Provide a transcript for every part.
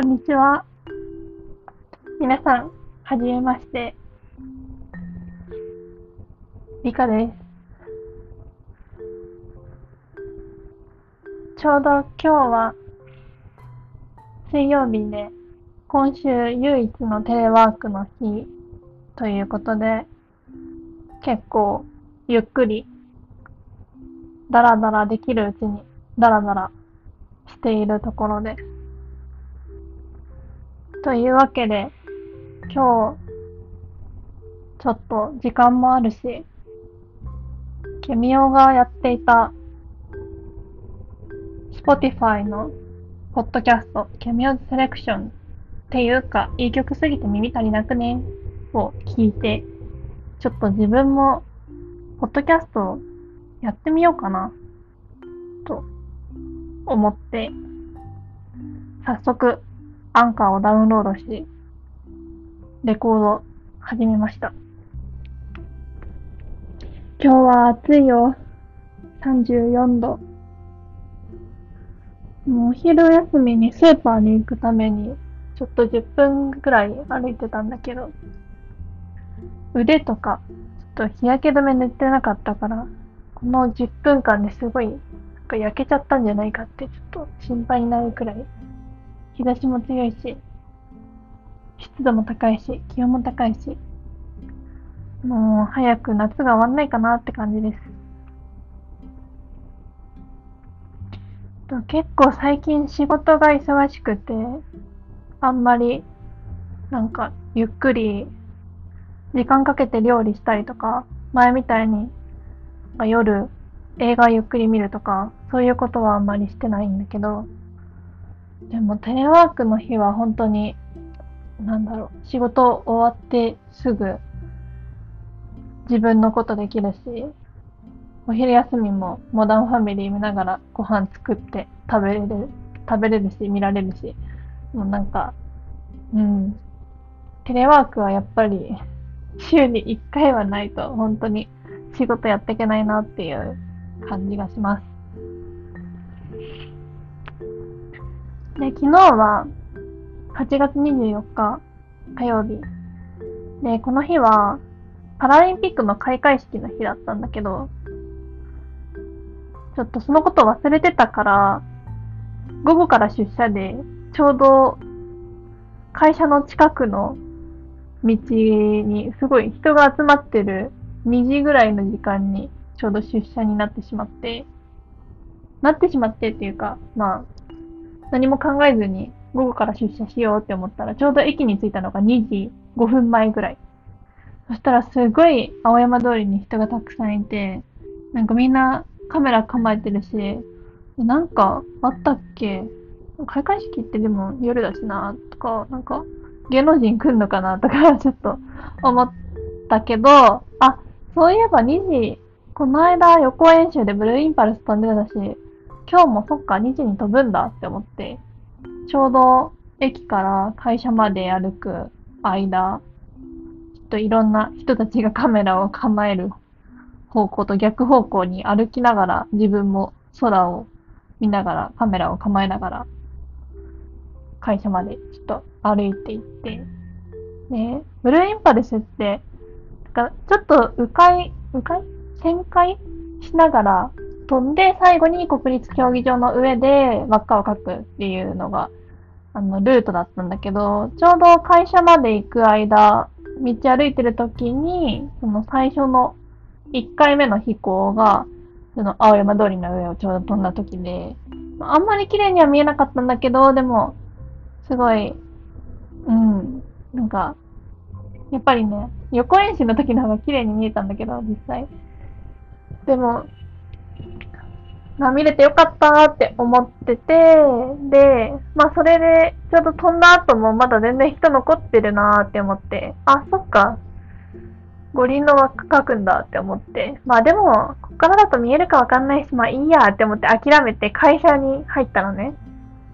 こんにちは。皆さん、はじめまして。リカです。ちょうど今日は水曜日で今週唯一のテレワークの日ということで結構ゆっくりダラダラできるうちにダラダラしているところです。というわけで、今日、ちょっと時間もあるし、ケミオがやっていた、Spotify のポッドキャスト、ケミオズセレクションっていうか、いい曲すぎて耳足りなくね？を聞いて、ちょっと自分も、ポッドキャストをやってみようかな、と思って、早速、アンカーをダウンロードし、レコード始めました。今日は暑いよ。34度。もうお昼休みにスーパーに行くために、ちょっと10分くらい歩いてたんだけど、腕とか、ちょっと日焼け止め塗ってなかったから、この10分間ですごい、なんか焼けちゃったんじゃないかってちょっと心配になるくらい日差しも強いし、湿度も高いし、気温も高いし、もう早く夏が終わんないかなって感じです。と結構最近仕事が忙しくて、あんまりなんかゆっくり時間かけて料理したりとか、前みたいに夜映画ゆっくり見るとか、そういうことはあんまりしてないんだけど、でもテレワークの日は本当に、なんだろう、仕事終わってすぐ自分のことできるし、お昼休みもモダンファミリー見ながらご飯作って食べれる、食べれるし、見られるし、もうなんか、うん、テレワークはやっぱり週に1回はないと本当に仕事やっていけないなっていう感じがします。で、昨日は8月24日火曜日。で、この日はパラリンピックの開会式の日だったんだけど、ちょっとそのこと忘れてたから、午後から出社で、ちょうど会社の近くの道にすごい人が集まってる2時ぐらいの時間にちょうど出社になってしまって、なってしまってっていうか、まあ、何も考えずに午後から出社しようって思ったら、ちょうど駅に着いたのが2時5分前ぐらい。そしたらすごい青山通りに人がたくさんいて、なんかみんなカメラ構えてるし、なんかあったっけ？開会式ってでも夜だしな、とか、なんか芸能人来んのかなとかちょっと思ったけど、あ、そういえば2時、この間予行演習でブルーインパルス飛んでたし、今日もそっか2時に飛ぶんだって思って、ちょうど駅から会社まで歩く間、ちょっといろんな人たちがカメラを構える方向と逆方向に歩きながら自分も空を見ながらカメラを構えながら会社までちょっと歩いていって、で、ブルーインパルスって、なんかちょっと迂回、迂回？旋回？しながら飛んで、最後に国立競技場の上で輪っかを描くっていうのが、あの、ルートだったんだけど、ちょうど会社まで行く間、道歩いてる時に、その最初の1回目の飛行が、その青山通りの上をちょうど飛んだ時で、あんまり綺麗には見えなかったんだけど、でも、すごい、うん、なんか、やっぱりね、予行演習の時の方が綺麗に見えたんだけど、実際。でも、まあ見れてよかったって思ってて、で、まあそれで、ちょうど飛んだ後もまだ全然人残ってるなーって思って、あ、そっか、五輪の輪っか描くんだって思って、まあでも、こっからだと見えるかわかんないし、まあいいやって思って諦めて会社に入ったのね。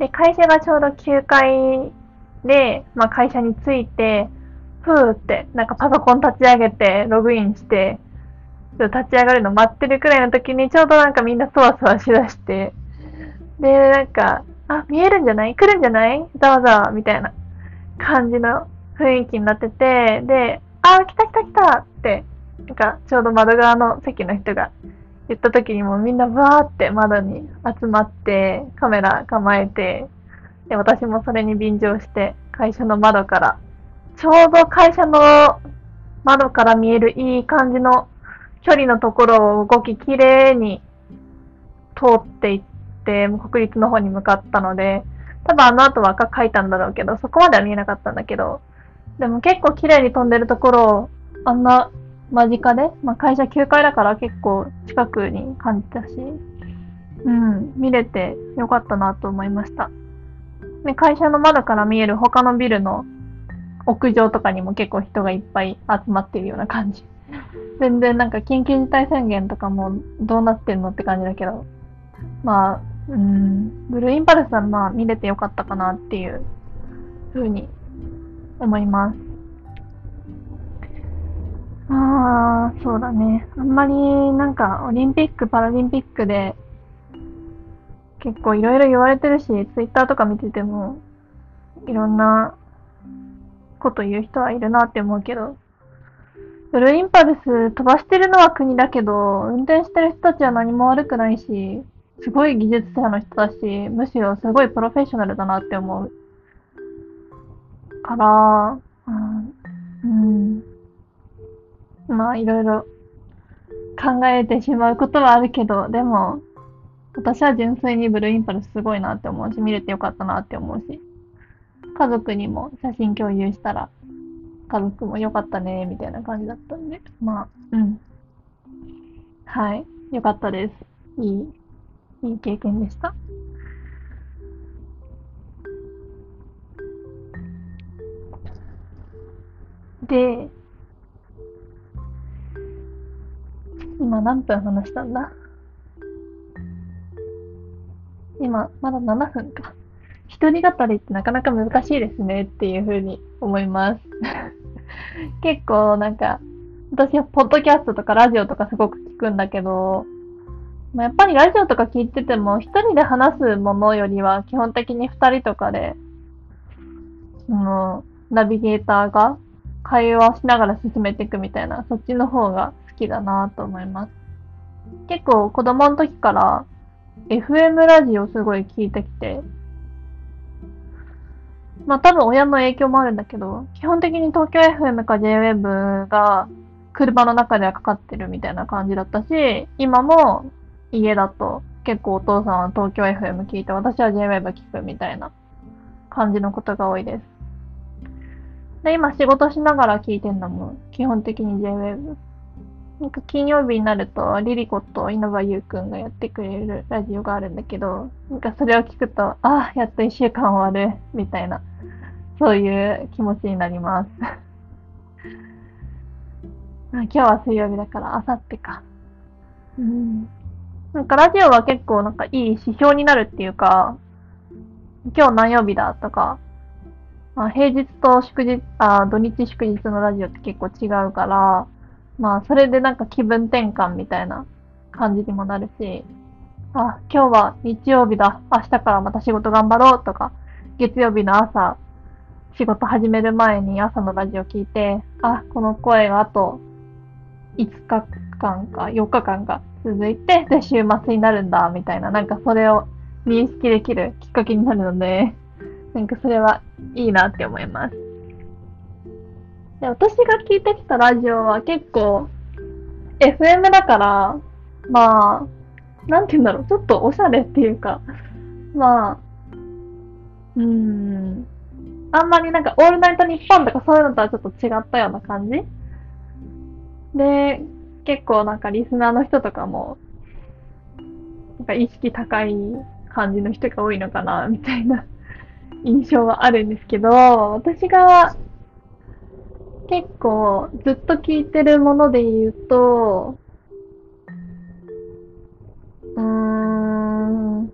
で、会社がちょうど9階で、まあ会社に着いて、ふーって、なんかパソコン立ち上げて、ログインして、立ち上がるの待ってるくらいの時に、ちょうどなんかみんなそわそわしだして、で、なんか、あ、見えるんじゃない？来るんじゃない？ざわざわみたいな感じの雰囲気になってて、で、あ、来た来た来たって、なんかちょうど窓側の席の人が言った時にもみんなわーって窓に集まってカメラ構えて、で、私もそれに便乗して会社の窓から、ちょうど会社の窓から見えるいい感じの距離のところを動ききれいに通っていって、国立の方に向かったので、多分あの後は赤書いたんだろうけど、そこまでは見えなかったんだけど、でも結構綺麗に飛んでるところを、あんな間近で、まあ、会社9階だから結構近くに感じたし、うん、見れてよかったなと思いました。で、会社の窓から見える他のビルの屋上とかにも結構人がいっぱい集まっているような感じ。全然なんか緊急事態宣言とかもどうなってんのって感じだけど、まあ、うん、ブルーインパルスはまあ見れてよかったかなっていうふうに思います。ああ、そうだね。あんまりなんかオリンピック、パラリンピックで結構いろいろ言われてるし、ツイッターとか見ててもいろんなこと言う人はいるなって思うけど、ブルーインパルス飛ばしてるのは国だけど、運転してる人たちは何も悪くないし、すごい技術者の人だし、むしろすごいプロフェッショナルだなって思う。から、うん、うん、まあいろいろ考えてしまうことはあるけど、でも、私は純粋にブルーインパルスすごいなって思うし、見れてよかったなって思うし、家族にも写真共有したら、家族もよかったね、みたいな感じだったんで、まあ、うん。はい。よかったです。いい、いい経験でした。で、今何分話したんだ？今、まだ7分か。一人語りってなかなか難しいですねっていうふうに思います。結構なんか、私はポッドキャストとかラジオとかすごく聞くんだけど、ま、やっぱりラジオとか聞いてても、一人で話すものよりは基本的に二人とかで、その、ナビゲーターが会話しながら進めていくみたいな、そっちの方が好きだなと思います。結構子供の時から FM ラジオすごい聞いてきて、まあ多分親の影響もあるんだけど、基本的に東京 FM か JWEB が車の中ではかかってるみたいな感じだったし、今も家だと結構お父さんは東京 FM 聞いて、私は JWEB 聞くみたいな感じのことが多いです。で、今仕事しながら聞いてんのも基本的に JWEB。なんか金曜日になると、リリコと稲葉優くんがやってくれるラジオがあるんだけど、なんかそれを聞くと、ああ、やっと一週間終わる、みたいな、そういう気持ちになります。今日は水曜日だから、あさってか。うん。なんかラジオは結構なんかいい指標になるっていうか、今日何曜日だとか、まあ、平日と祝日、あ土日祝日のラジオって結構違うから、まあ、それでなんか気分転換みたいな感じにもなるし、あ、今日は日曜日だ。明日からまた仕事頑張ろうとか、月曜日の朝、仕事始める前に朝のラジオ聞いて、あ、この声があと5日間か4日間か続いて、で、週末になるんだ、みたいな、なんかそれを認識できるきっかけになるので、なんかそれはいいなって思います。で、私が聞いてきたラジオは結構、FM だから、まあ、なんて言うんだろう、ちょっとおしゃれっていうか、まあ、うーん、あんまりなんか、オールナイトニッポンとかそういうのとはちょっと違ったような感じ。で、結構なんかリスナーの人とかも、なんか意識高い感じの人が多いのかな、みたいな印象はあるんですけど、私が結構ずっと聞いてるもので言うと、うーん、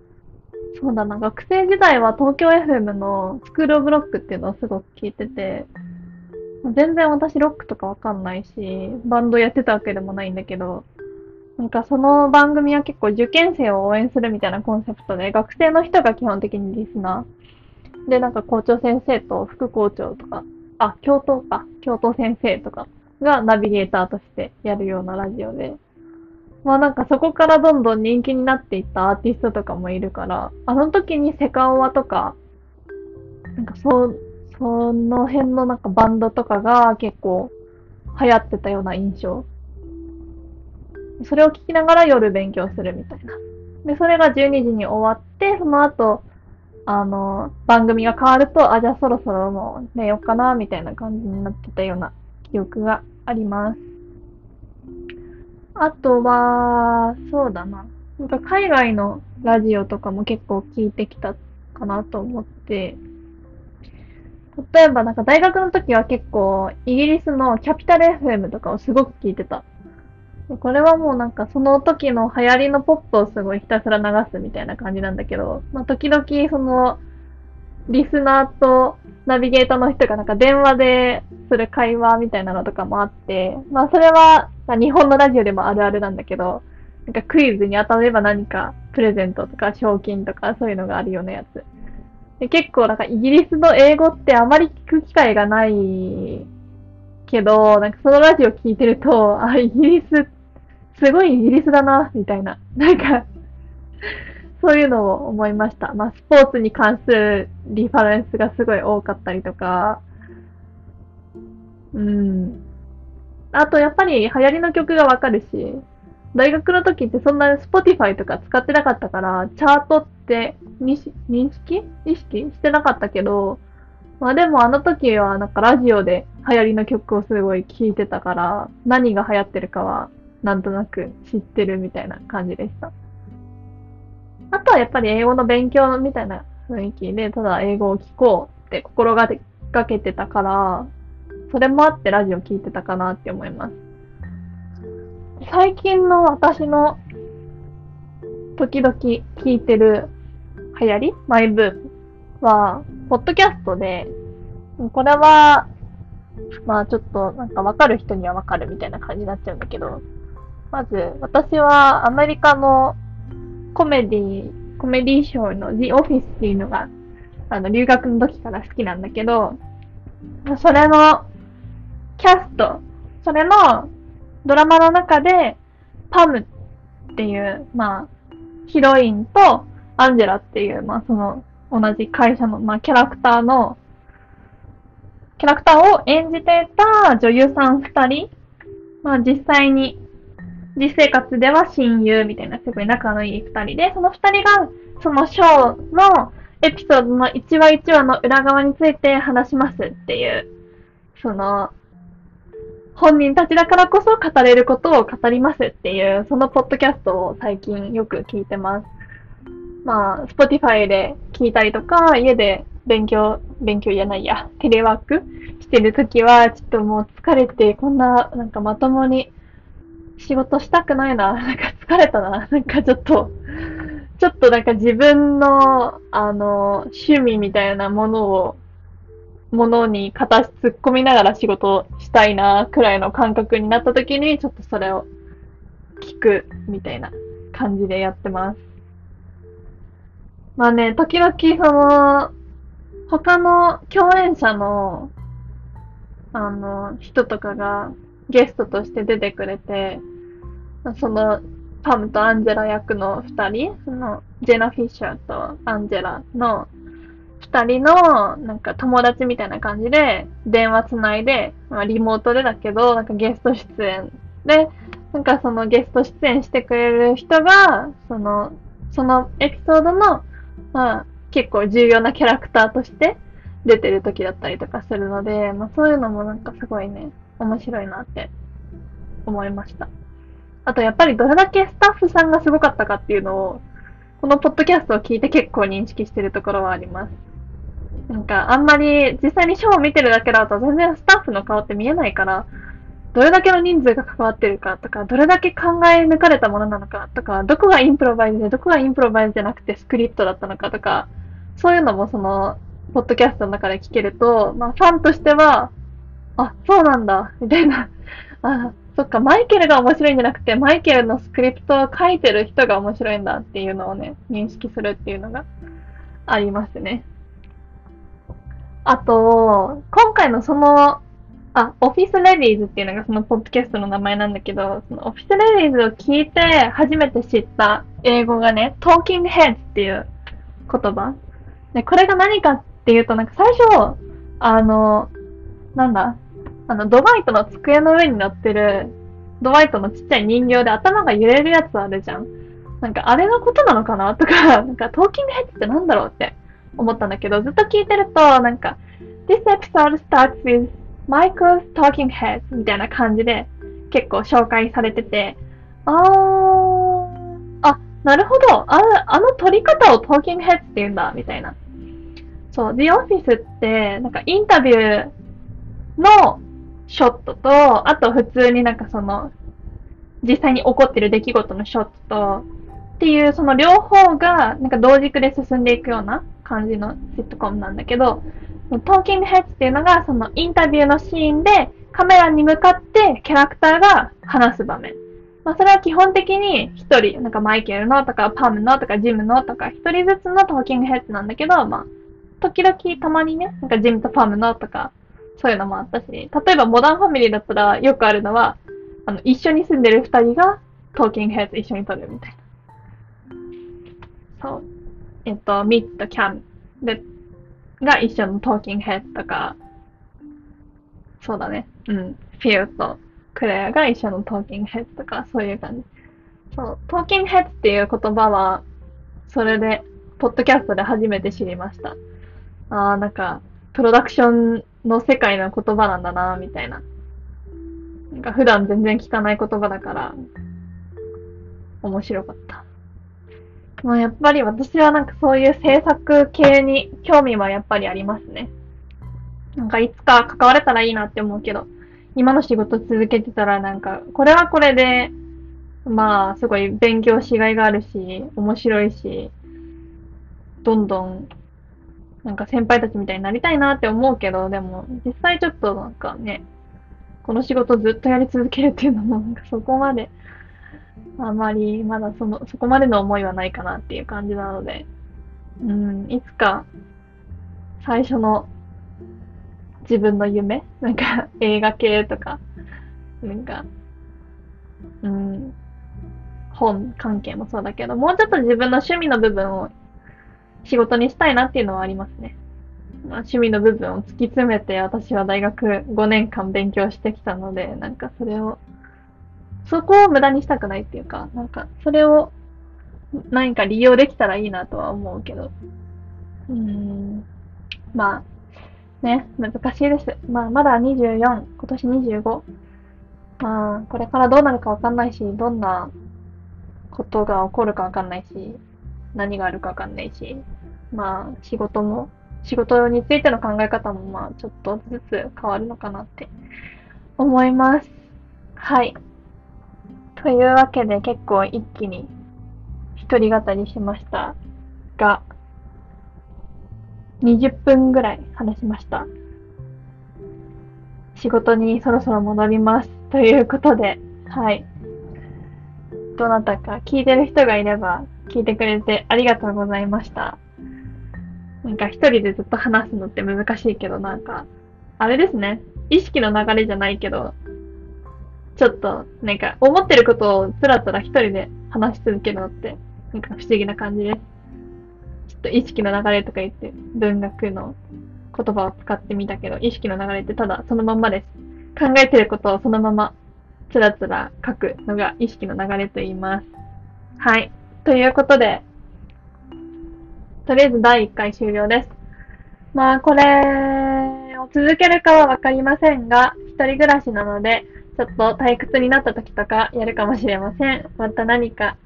そうだな、学生時代は東京 FM のスクールオブロックっていうのをすごく聞いてて、全然私ロックとかわかんないし、バンドやってたわけでもないんだけど、なんかその番組は結構受験生を応援するみたいなコンセプトで、学生の人が基本的にリスナー。で、なんか校長先生と副校長とか、あ、教頭か、教頭先生とかがナビゲーターとしてやるようなラジオで、まあなんかそこからどんどん人気になっていったアーティストとかもいるから、あの時にセカオワとか、なんかそ、その辺のなんかバンドとかが結構流行ってたような印象。それを聞きながら夜勉強するみたいな。で、それが12時に終わって、その後、あの、番組が変わると、あ、じゃあそろそろもう寝ようかな、みたいな感じになってたような記憶があります。あとは、そうだな。なんか海外のラジオとかも結構聞いてきたかなと思って、例えばなんか大学の時は結構イギリスのキャピタル FM とかをすごく聞いてた。これはもうなんかその時の流行りのポップをすごいひたすら流すみたいな感じなんだけど、まあ時々そのリスナーとナビゲーターの人がなんか電話でする会話みたいなのとかもあって、まあそれは日本のラジオでもあるあるなんだけど、なんかクイズに当たれば何かプレゼントとか賞金とかそういうのがあるようなやつ。で結構なんかイギリスの英語ってあまり聞く機会がないけど、なんかそのラジオ聞いてると、あ、イギリスってすごいイギリスだな、みたいな。なんかそういうのを思いました。まあ、スポーツに関するリファレンスがすごい多かったりとか、うん。あと、やっぱり流行りの曲がわかるし、大学の時ってそんな Spotify とか使ってなかったから、チャートって認識？意識？してなかったけど、まあでもあの時はなんかラジオで流行りの曲をすごい聴いてたから、何が流行ってるかはなんとなく知ってるみたいな感じでした。あとはやっぱり英語の勉強みたいな雰囲気で、ただ英語を聞こうって心がけてたから、それもあってラジオ聞いてたかなって思います。最近の私の時々聞いてる流行りマイブームは、ポッドキャストで、これは、まあちょっとなんかわかる人にはわかるみたいな感じになっちゃうんだけど、まず、私はアメリカのコメディ、コメディショーの The Office っていうのが、あの、留学の時から好きなんだけど、それのキャスト、それのドラマの中で、パムっていう、まあ、ヒロインとアンジェラっていう、まあ、その、同じ会社の、まあ、キャラクターの、キャラクターを演じていた女優さん二人、まあ、実際に実生活では親友みたいなすごい仲のいい二人で、その二人がそのショーのエピソードの一話一話の裏側について話しますっていう、その、本人たちだからこそ語れることを語りますっていう、そのポッドキャストを最近よく聞いてます。まあ、Spotify で聞いたりとか、家で勉強、勉強じゃないや、テレワークしてるときは、ちょっともう疲れて、こんな、なんかまともに仕事したくないな。なんか疲れたな。なんかちょっと、ちょっとなんか自分の、あの、趣味みたいなものを、ものに片突っ込みながら仕事したいな、くらいの感覚になった時に、ちょっとそれを聞く、みたいな感じでやってます。まあね、時々その、他の共演者の、あの、人とかが、ゲストとして出てくれて、その、パムとアンジェラ役の二人、その、ジェナ・フィッシャーとアンジェラの二人の、なんか友達みたいな感じで、電話つないで、まあ、リモートでだけど、なんかゲスト出演で、なんかそのゲスト出演してくれる人が、その、そのエピソードの、まあ、結構重要なキャラクターとして出てる時だったりとかするので、まあそういうのもなんかすごいね、面白いなって思いました。あとやっぱりどれだけスタッフさんがすごかったかっていうのを、このポッドキャストを聞いて結構認識してるところはあります。なんかあんまり実際にショーを見てるだけだと全然スタッフの顔って見えないから、どれだけの人数が関わってるかとか、どれだけ考え抜かれたものなのかとか、どこがインプロバイズで、どこがインプロバイズじゃなくてスクリプトだったのかとか、そういうのもその、ポッドキャストの中で聞けると、まあファンとしては、あ、そうなんだ、みたいな。あ、そっか、マイケルが面白いんじゃなくて、マイケルのスクリプトを書いてる人が面白いんだっていうのをね、認識するっていうのがありますね。あと、今回のその、あ、オフィスレディーズっていうのがそのポッドキャストの名前なんだけど、そのオフィスレディーズを聞いて初めて知った英語がね、talking heads っていう言葉。で、これが何かっていうと、なんか最初、あの、なんだ、あの、ドバイトの机の上に乗ってる、ドバイトのちっちゃい人形で頭が揺れるやつあるじゃん。なんかあれのことなのかな？とか、なんかトーキングヘッドってなんだろうって思ったんだけど、ずっと聞いてると、なんか、This episode starts with Michael's talking heads みたいな感じで結構紹介されてて、あー、あ、なるほど、ああの撮り方を talking heads って言うんだ、みたいな。そう、The Office って、なんかインタビューのショットと、あと普通になんかその、実際に起こってる出来事のショットと、っていうその両方がなんか同軸で進んでいくような感じのシットコムなんだけど、トーキングヘッズっていうのがそのインタビューのシーンでカメラに向かってキャラクターが話す場面。まあそれは基本的に一人、なんかマイケルのとかパムのとかジムのとか一人ずつのトーキングヘッズなんだけど、まあ時々たまにね、なんかジムとパムのとかそういうのもあったし、例えばモダンファミリーだったらよくあるのは、あの、一緒に住んでる二人がトーキングヘッズ一緒に撮るみたいな。そう。えっと、ミッツとキャンで、が一緒のトーキングヘッズとか、そうだね。うん。フィールとクレアが一緒のトーキングヘッズとか、そういう感じ。そう。トーキングヘッズっていう言葉は、それで、ポッドキャストで初めて知りました。ああ、なんか、プロダクションの世界の言葉なんだな、みたいな。なんか普段全然聞かない言葉だから、面白かった。まあやっぱり私はなんかそういう制作系に興味はやっぱりありますね。なんかいつか関われたらいいなって思うけど、今の仕事続けてたらなんか、これはこれで、まあすごい勉強しがいがあるし、面白いし、どんどんなんか先輩たちみたいになりたいなって思うけど、でも実際ちょっとなんかね、この仕事ずっとやり続けるっていうのも、なんかそこまで、あまりまだその、そこまでの思いはないかなっていう感じなので、うん、いつか最初の自分の夢なんか映画系とか、なんか、うん、本関係もそうだけど、もうちょっと自分の趣味の部分を仕事にしたいなっていうのはありますね。まあ、趣味の部分を突き詰めて私は大学5年間勉強してきたので、なんかそれを、そこを無駄にしたくないっていうか、なんかそれを何か利用できたらいいなとは思うけど。うーん。まあ、ね、難しいです。まあ、まだ24、今年25。まあ、これからどうなるかわかんないし、どんなことが起こるかわかんないし、何があるかわかんないし、まあ、仕事も、仕事についての考え方も、まあ、ちょっとずつ変わるのかなって思います。はい。というわけで結構一気に一人語りしましたが、20分ぐらい話しました。仕事にそろそろ戻ります。ということで、はい。どなたか聞いてる人がいれば聞いてくれてありがとうございました。なんか一人でずっと話すのって難しいけど、なんか、あれですね。意識の流れじゃないけど、ちょっと、なんか、思ってることをつらつら一人で話し続けるのって、なんか不思議な感じです。ちょっと意識の流れとか言って、文学の言葉を使ってみたけど、意識の流れってただそのまんまです。考えてることをそのまま、つらつら書くのが意識の流れと言います。はい。ということで、とりあえず第1回終了です。まあ、これを続けるかはわかりませんが、一人暮らしなので、ちょっと退屈になった時とかやるかもしれません。また何か、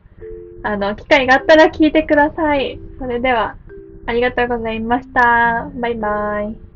あの、機会があったら聞いてください。それでは、ありがとうございました。バイバイ。